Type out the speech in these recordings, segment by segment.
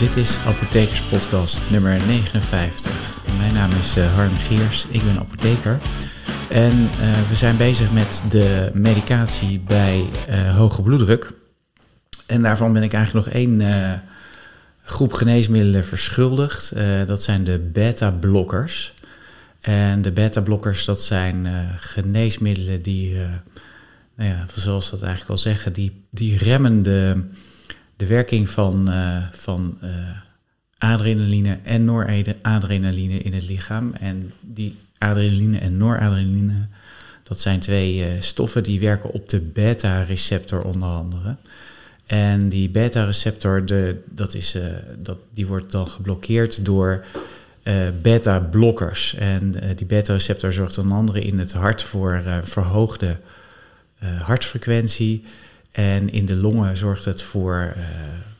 Dit is Apothekers Podcast nummer 59. Mijn naam is uh, Harm Geers, ik ben apotheker. En uh, we zijn bezig met de medicatie bij uh, hoge bloeddruk. En daarvan ben ik eigenlijk nog één groep geneesmiddelen verschuldigd. dat zijn de beta-blokkers. En de beta-blokkers, dat zijn geneesmiddelen die, nou ja, zoals dat eigenlijk al zeggen, die, die remmen de de werking van, uh, van uh, adrenaline en noradrenaline in het lichaam. En die adrenaline en noradrenaline, dat zijn twee uh, stoffen die werken op de beta-receptor onder andere. En die beta-receptor, dat is, dat, die wordt dan geblokkeerd door beta-blokkers. En die beta-receptor zorgt onder andere in het hart voor verhoogde hartfrequentie en in de longen zorgt het voor, uh,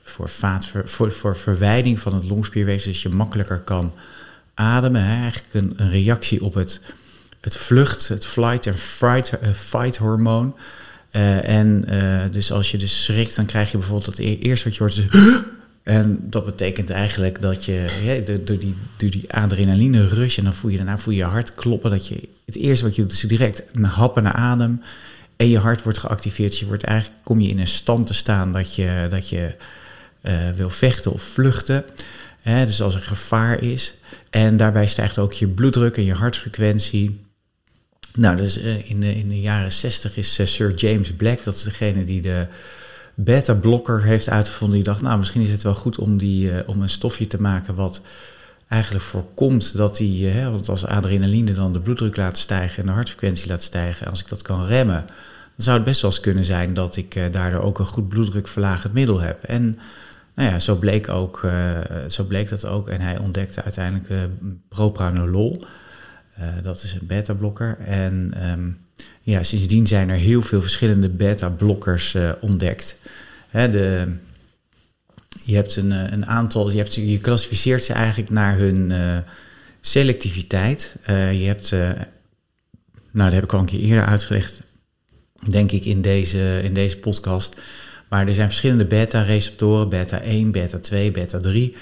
voor, vaat, voor, voor verwijding van het longspierweefsel, dus je makkelijker kan ademen. Eigenlijk een, reactie op het, het vlucht, het flight en uh, fight hormoon. Uh, en dus als je dus schrikt, dan krijg je bijvoorbeeld het e-, eerst wat je hoort. En dat betekent eigenlijk dat je ja, door, die, door die adrenaline rush en dan voel je daarna voel je, je hart kloppen. Dat je het eerste wat je doet is direct een happen naar adem en je hart wordt geactiveerd. Je wordt eigenlijk, kom je in een stand te staan dat je, dat je uh, wil vechten of vluchten. Hè, dus als er gevaar is. En daarbij stijgt ook je bloeddruk en je hartfrequentie. Nou, dus uh, in, de, in de jaren 60 is uh, Sir James Black, dat is degene die de beta-blokker heeft uitgevonden. Die dacht, nou, misschien is het wel goed om, die, om een stofje te maken wat eigenlijk voorkomt dat die, hè, want als adrenaline dan de bloeddruk laat stijgen en de hartfrequentie laat stijgen, als ik dat kan remmen, dan zou het best wel eens kunnen zijn dat ik uh, daardoor ook een goed bloeddrukverlagend middel heb. En nou ja, zo bleek, ook, uh, zo bleek dat ook. En hij ontdekte uiteindelijk uh, propranolol. dat is een beta-blokker. En um, ja, sindsdien zijn er heel veel verschillende beta-blokkers ontdekt. Hè, de, je hebt een, een aantal, je, hebt, klassificeert ze eigenlijk naar hun selectiviteit. je hebt, nou dat heb ik al een keer eerder uitgelegd, denk ik, in deze, in deze podcast. Maar er zijn verschillende beta-receptoren, beta 1, beta 2, beta 3.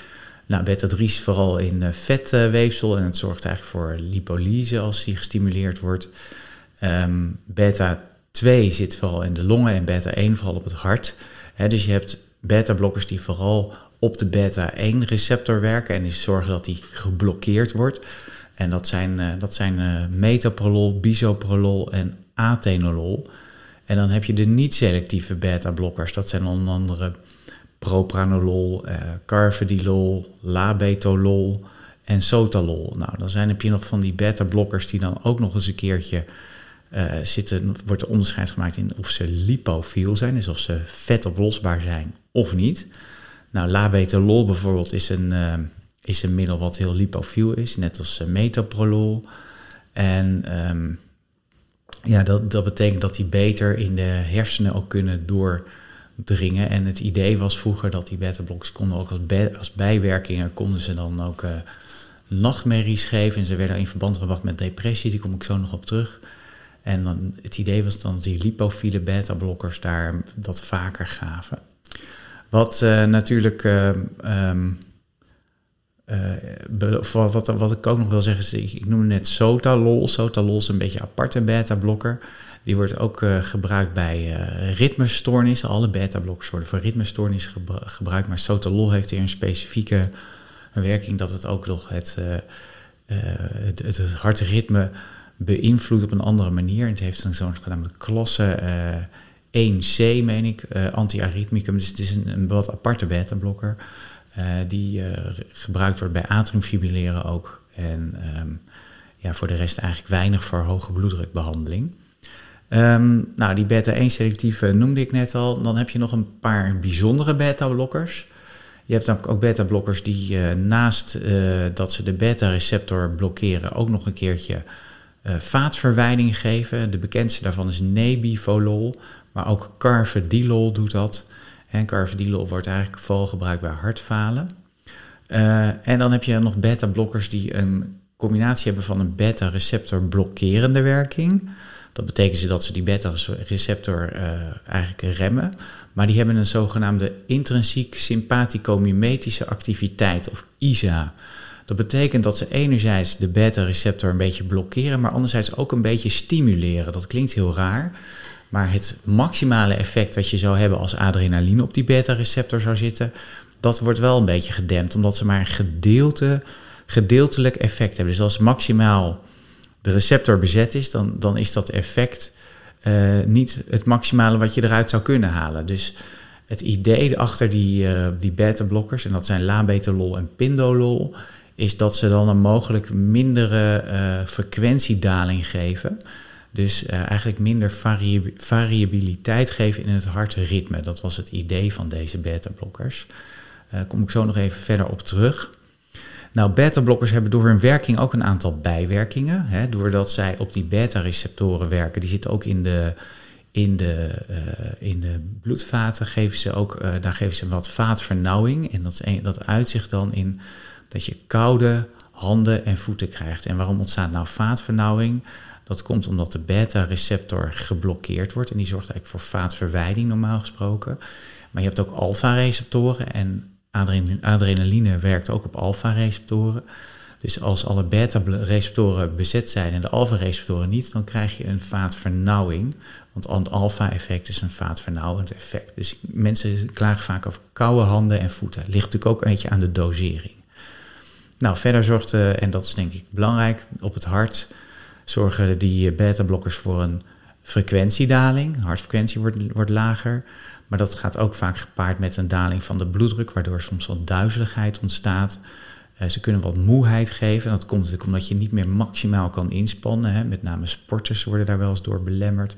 Nou, beta 3 is vooral in vetweefsel en het zorgt eigenlijk voor lipolyse als die gestimuleerd wordt. Um, beta 2 zit vooral in de longen en beta 1 vooral op het hart. dus je hebt beta-blokkers die vooral op de beta 1 receptor werken en die zorgen dat die geblokkeerd wordt. En dat zijn, uh, dat zijn uh, metoprolol, bisoprolol en atenolol. En dan heb je de niet-selectieve beta-blokkers. Dat zijn onder andere propranolol, eh, carvedilol, labetolol en sotalol. Nou, dan zijn, heb je nog van die beta-blokkers die dan ook nog eens een keertje uh. Wordt er onderscheid gemaakt in of ze lipofiel zijn, dus of ze vetoplosbaar zijn of niet. Nou, labetolol bijvoorbeeld is een, uh, is een middel wat heel lipofiel is, net als uh, metoprolol. En um, ja, dat, dat betekent dat die beter in de hersenen ook kunnen doordringen. En het idee was vroeger dat die beta-blokkers konden ook als, als bijwerkingen, konden ze dan ook uh, nachtmerries geven. En ze werden in verband gebracht met depressie, die kom ik zo nog op terug. En dan, het idee was dan die lipofiele beta-blokkers daar dat vaker gaven. Wat uh, natuurlijk uh, wat, wat, ik ook nog wil zeggen is, ik, noemde net Sotalol. Sotalol is een beetje apart een beta-blokker. Die wordt ook gebruikt bij ritmestoornissen. Alle beta-blokkers worden voor ritmestoornissen gebru gebruikt. Maar Sotalol heeft hier een specifieke werking dat het ook nog het, het, het, het hartritme beïnvloedt op een andere manier. Het heeft een zogenaamde klasse 1C, meen ik, antiaritmicum. Dus het is een, een wat aparte beta-blokker. Uh, die gebruikt wordt bij atriumfibrilleren ook. En um, ja, voor de rest eigenlijk weinig voor hoge bloeddrukbehandeling. Um, nou, die beta-1-selectieve noemde ik net al. Dan heb je nog een paar bijzondere beta-blokkers. Je hebt dan ook beta-blokkers die naast dat ze de beta-receptor blokkeren, ook nog een keertje vaatverwijding geven. De bekendste daarvan is nebivolol, maar ook carvedilol doet dat. En carvedilol wordt eigenlijk vooral gebruikt bij hartfalen. Uh, en dan heb je nog beta-blokkers die een combinatie hebben van een beta-receptor blokkerende werking. Dat betekent dat ze die beta-receptor eigenlijk remmen. Maar die hebben een zogenaamde intrinsiek sympathico-mimetische activiteit, of ISA. Dat betekent dat ze enerzijds de beta-receptor een beetje blokkeren, maar anderzijds ook een beetje stimuleren. Dat klinkt heel raar, maar het maximale effect wat je zou hebben als adrenaline op die beta-receptor zou zitten, dat wordt wel een beetje gedempt, omdat ze maar een gedeelte, gedeeltelijk effect hebben. Dus als maximaal de receptor bezet is, dan, dan is dat effect uh, niet het maximale wat je eruit zou kunnen halen. Dus het idee achter die, uh, die beta-blokkers, en dat zijn labetalol en pindolol, is dat ze dan een mogelijk mindere uh, frequentiedaling geven. Dus eigenlijk minder vari variabiliteit geven in het hartritme. Dat was het idee van deze beta-blokkers. Daar kom ik zo nog even verder op terug. Nou, beta-blokkers hebben door hun werking ook een aantal bijwerkingen. Hè, doordat zij op die beta-receptoren werken, die zitten ook in de, in de, in de bloedvaten, geven ze ook, daar geven ze wat vaatvernauwing. En dat, dat uitzicht dan in dat je koude handen en voeten krijgt. En waarom ontstaat nou vaatvernauwing? Dat komt omdat de beta-receptor geblokkeerd wordt en die zorgt eigenlijk voor vaatverwijding normaal gesproken. Maar je hebt ook alfa-receptoren en adrenaline werkt ook op alfa-receptoren. Dus als alle beta-receptoren bezet zijn en de alfa-receptoren niet, dan krijg je een vaatvernauwing. Want het alfa-effect is een vaatvernauwend effect. Dus mensen klagen vaak over koude handen en voeten. Ligt natuurlijk ook een beetje aan de dosering. Nou, verder zorgt, en dat is denk ik belangrijk, op het hart zorgen die beta-blokkers voor een frequentiedaling. hartfrequentie wordt, wordt lager. Maar dat gaat ook vaak gepaard met een daling van de bloeddruk, waardoor soms wat duizeligheid ontstaat. Uh, ze kunnen wat moeheid geven. Dat komt natuurlijk omdat je niet meer maximaal kan inspannen. Hè. Met name sporters worden daar wel eens door belemmerd.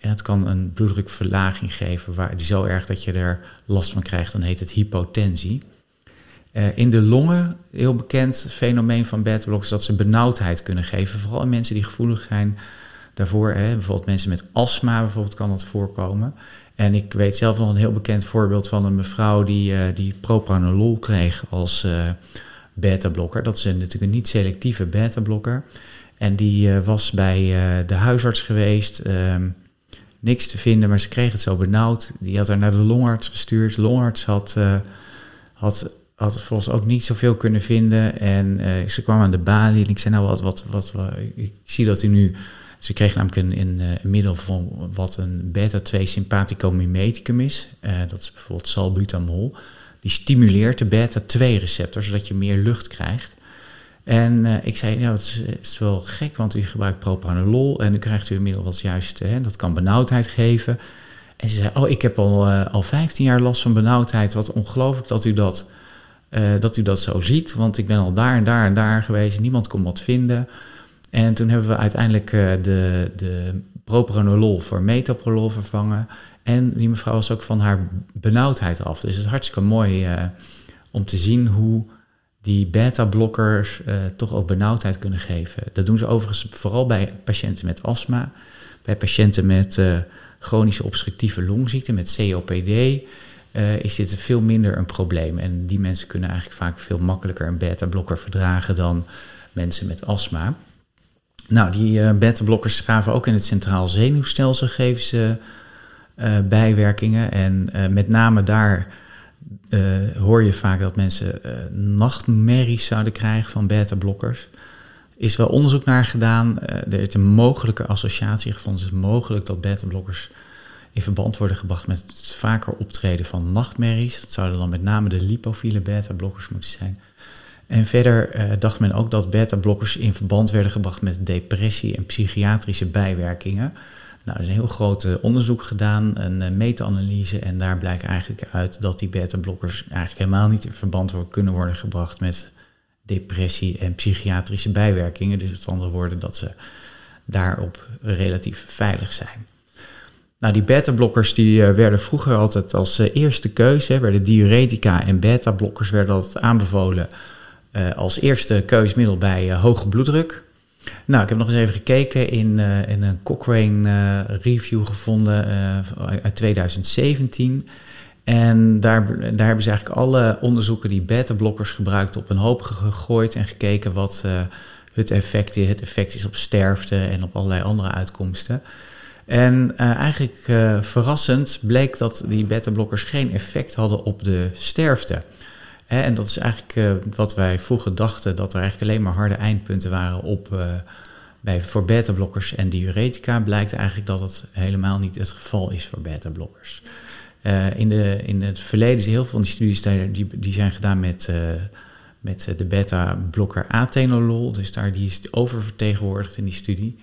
En het kan een bloeddrukverlaging geven, waar, die zo erg dat je er last van krijgt. Dan heet het hypotensie. Uh, in de longen, heel bekend fenomeen van beta-blokkers, dat ze benauwdheid kunnen geven. Vooral in mensen die gevoelig zijn daarvoor. Hè. Bijvoorbeeld mensen met astma bijvoorbeeld kan dat voorkomen. En ik weet zelf nog een heel bekend voorbeeld van een mevrouw die, uh, die propranolol kreeg als uh, beta-blokker. Dat is natuurlijk een niet-selectieve beta-blokker. En die was bij de huisarts geweest, ehm, niks te vinden, maar ze kreeg het zo benauwd. Die had haar naar de longarts gestuurd. De longarts had, had, had volgens ook niet zoveel kunnen vinden. En ze kwam aan de balie en ik zei, nou wat, wat, wat, wat ik zie dat u nu ze kreeg namelijk een, een, eh, middel van wat een beta-2 sympathicomimeticum is. Uh, dat is bijvoorbeeld salbutamol. Die stimuleert de beta-2-receptor, zodat je meer lucht krijgt. En ik zei, ja, het is, het wel gek, want u gebruikt propranolol en u krijgt u een middel wat juist, hè, dat kan benauwdheid geven. En ze zei, oh, ik heb al, al 15 jaar last van benauwdheid. Wat ongelooflijk dat u dat, uh, dat u dat zo ziet, want ik ben al daar en daar en daar geweest. Niemand kon wat vinden. En toen hebben we uiteindelijk uh, de, de propranolol voor metoprolol vervangen. En die mevrouw was ook van haar benauwdheid af. Dus het is hartstikke mooi uh, om te zien hoe die beta-blokkers toch ook benauwdheid kunnen geven. Dat doen ze overigens vooral bij patiënten met astma, bij patiënten met chronische obstructieve longziekte, met COPD. Is dit veel minder een probleem. En die mensen kunnen eigenlijk vaak veel makkelijker een beta-blokker verdragen dan mensen met astma. Nou, die uh, beta-blokkers gaven ook in het centraal zenuwstelsel geven ze uh, bijwerkingen. En met name daar hoor je vaak dat mensen nachtmerries zouden krijgen van beta-blokkers. Is wel onderzoek naar gedaan. er is een mogelijke associatie gevonden. Het is mogelijk dat beta-blokkers in verband worden gebracht met het vaker optreden van nachtmerries. Dat zouden dan met name de lipofiele beta-blokkers moeten zijn. En verder uh, dacht men ook dat beta-blokkers in verband werden gebracht met depressie en psychiatrische bijwerkingen. Nou, er is een heel groot uh, onderzoek gedaan, een uh, meta-analyse, en daar blijkt eigenlijk uit dat die beta-blokkers eigenlijk helemaal niet in verband kunnen worden gebracht met depressie en psychiatrische bijwerkingen. Dus met andere woorden, dat ze daarop relatief veilig zijn. Nou, die beta-blokkers die werden vroeger altijd als eerste keuze, werden diuretica en beta-blokkers werden altijd aanbevolen uh, als eerste keusmiddel bij hoge bloeddruk. Nou, ik heb nog eens even gekeken in, in een Cochrane review gevonden uit 2017. En daar, daar hebben ze eigenlijk alle onderzoeken die beta-blokkers gebruikten op een hoop gegooid en gekeken wat het effect, het effect is op sterfte en op allerlei andere uitkomsten. En uh, eigenlijk uh, verrassend bleek dat die beta-blokkers geen effect hadden op de sterfte. En dat is eigenlijk uh, wat wij vroeger dachten, dat er eigenlijk alleen maar harde eindpunten waren op, bij, voor beta-blokkers en diuretica. Blijkt eigenlijk dat dat helemaal niet het geval is voor beta-blokkers. in, in het verleden zijn heel veel die studies die, die zijn gedaan met, met de beta-blokker atenolol. Dus daar, die is oververtegenwoordigd in die studie.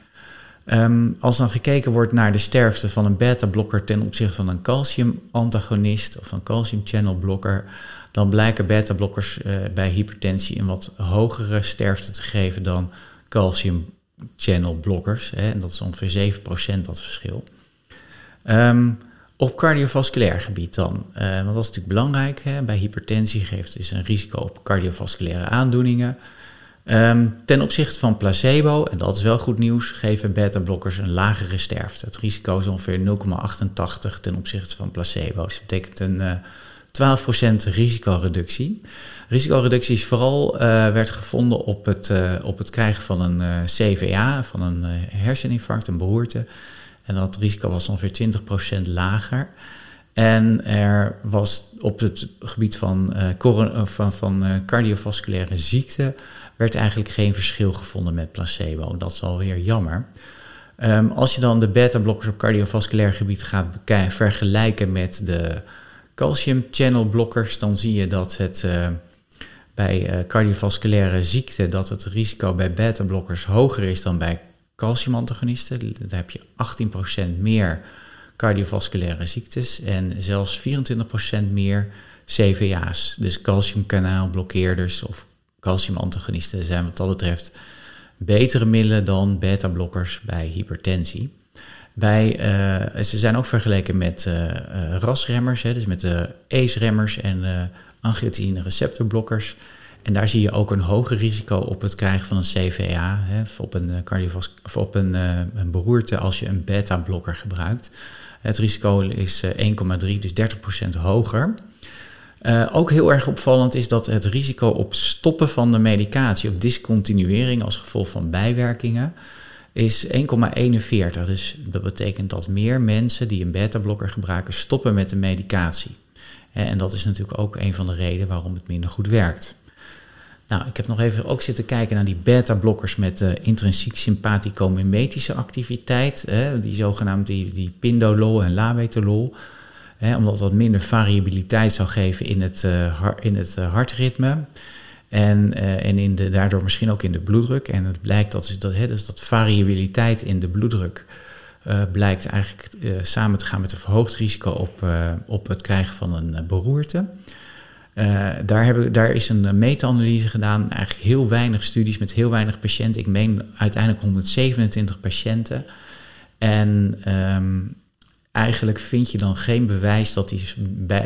Um, als dan gekeken wordt naar de sterfte van een beta-blokker ten opzichte van een calcium-antagonist of een calcium-channel-blokker, dan blijken beta-blokkers uh, bij hypertensie een wat hogere sterfte te geven dan calcium-channel-blokkers. En dat is ongeveer 7% dat verschil. Um, op cardiovasculair gebied dan, uh, want dat is natuurlijk belangrijk. Hè? Bij hypertensie geeft het een risico op cardiovasculaire aandoeningen. Um, ten opzichte van placebo, en dat is wel goed nieuws, geven beta-blokkers een lagere sterfte. Het risico is ongeveer 0,88 ten opzichte van placebo. Dus dat betekent een uh, 12% risicoreductie. Risicoreductie is vooral uh, werd gevonden op het, uh, op het krijgen van een CVA, van een herseninfarct, een beroerte. En dat risico was ongeveer 20% lager. En er was op het gebied van, van, van cardiovasculaire ziekte werd eigenlijk geen verschil gevonden met placebo. Dat is alweer jammer. Um, als je dan de beta-blokkers op cardiovasculair gebied gaat vergelijken met de calcium channel blokkers, dan zie je dat het uh, bij uh, cardiovasculaire ziekte dat het risico bij beta-blokkers hoger is dan bij calciumantagonisten. Daar heb je 18% meer cardiovasculaire ziektes en zelfs 24% meer CVA's, dus calciumkanaalblokkeerders of calciumantagonisten zijn wat dat betreft betere middelen dan beta-blokkers bij hypertensie. Bij, uh, ze zijn ook vergeleken met uh, uh, RAS-remmers, dus met de ACE-remmers en uh, angiotensine receptorblokkers. En daar zie je ook een hoger risico op het krijgen van een CVA, hè, op, een, cardiovas of op een, een beroerte als je een beta-blokker gebruikt. Het risico is 1,3, dus 30% hoger. Uh, ook heel erg opvallend is dat het risico op stoppen van de medicatie, op discontinuering als gevolg van bijwerkingen, is 1,41. Dus dat betekent dat meer mensen die een beta-blokker gebruiken stoppen met de medicatie. En dat is natuurlijk ook een van de redenen waarom het minder goed werkt. Nou, ik heb nog even ook zitten kijken naar die beta-blokkers met intrinsiek sympathico-mimetische activiteit. Hè, die zogenaamde die, die pindolol en labetalol. Hè, omdat dat minder variabiliteit zou geven in het, uh, in het uh, hartritme. En, uh, en in de, daardoor misschien ook in de bloeddruk. En het blijkt dat, dat, hè, dus dat variabiliteit in de bloeddruk blijkt eigenlijk samen te gaan met een verhoogd risico op, op het krijgen van een beroerte. daar, hebben, daar is een meta-analyse gedaan, eigenlijk heel weinig studies met heel weinig patiënten. Ik meen uiteindelijk 127 patiënten. En um, eigenlijk vind je dan geen bewijs dat die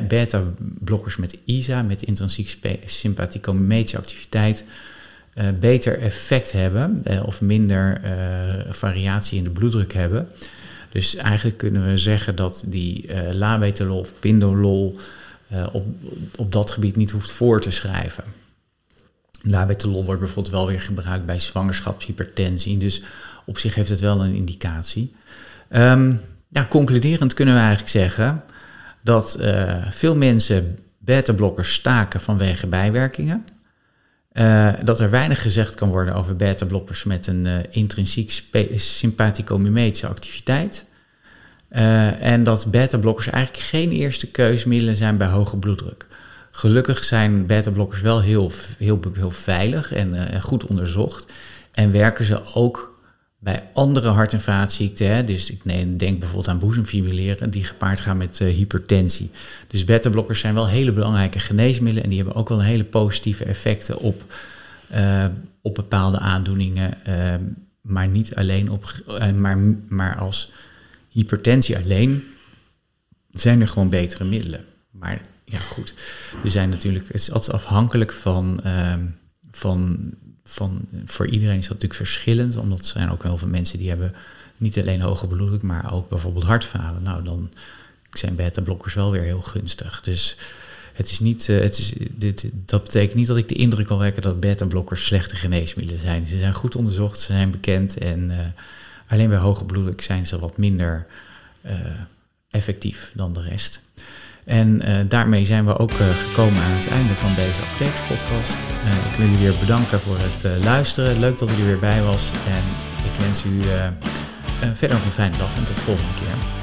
beta-blokkers met ISA, met intrinsiek sympathicometische activiteit, uh, beter effect hebben uh, of minder uh, variatie in de bloeddruk hebben. Dus eigenlijk kunnen we zeggen dat die labetalol of pindolol op, op dat gebied niet hoeft voor te schrijven. Labetalol wordt bijvoorbeeld wel weer gebruikt bij zwangerschapshypertensie, dus op zich heeft het wel een indicatie. Um, ja, concluderend kunnen we eigenlijk zeggen dat uh, veel mensen beta-blokkers staken vanwege bijwerkingen. Uh, dat er weinig gezegd kan worden over beta-blokkers met een uh, intrinsiek sympathico-mimetische activiteit. en dat beta-blokkers eigenlijk geen eerste keusmiddelen zijn bij hoge bloeddruk. Gelukkig zijn beta-blokkers wel heel, heel, heel veilig en, en goed onderzocht. En werken ze ook bij andere hart- en vaatziekten, dus ik denk bijvoorbeeld aan boezemfibrilleren, die gepaard gaan met uh, hypertensie. Dus beta-blokkers zijn wel hele belangrijke geneesmiddelen en die hebben ook wel hele positieve effecten op, uh, op bepaalde aandoeningen, uh, maar niet alleen op, maar, maar als hypertensie alleen zijn er gewoon betere middelen. Maar ja, goed, er zijn natuurlijk, het is altijd afhankelijk van, van van, voor iedereen is dat natuurlijk verschillend, omdat er zijn ook heel veel mensen die hebben niet alleen hoge bloeddruk, maar ook bijvoorbeeld hartfalen. Nou, dan zijn beta-blokkers wel weer heel gunstig. Dus het is niet, het is, dit, dat betekent niet dat ik de indruk kan wekken dat beta-blokkers slechte geneesmiddelen zijn. Ze zijn goed onderzocht, ze zijn bekend en alleen bij hoge bloeddruk zijn ze wat minder effectief dan de rest. En uh, daarmee zijn we ook uh, gekomen aan het einde van deze apothekerspodcast. Uh, ik wil jullie weer bedanken voor het luisteren. Leuk dat u er weer bij was. En ik wens u verder nog een fijne dag en tot de volgende keer.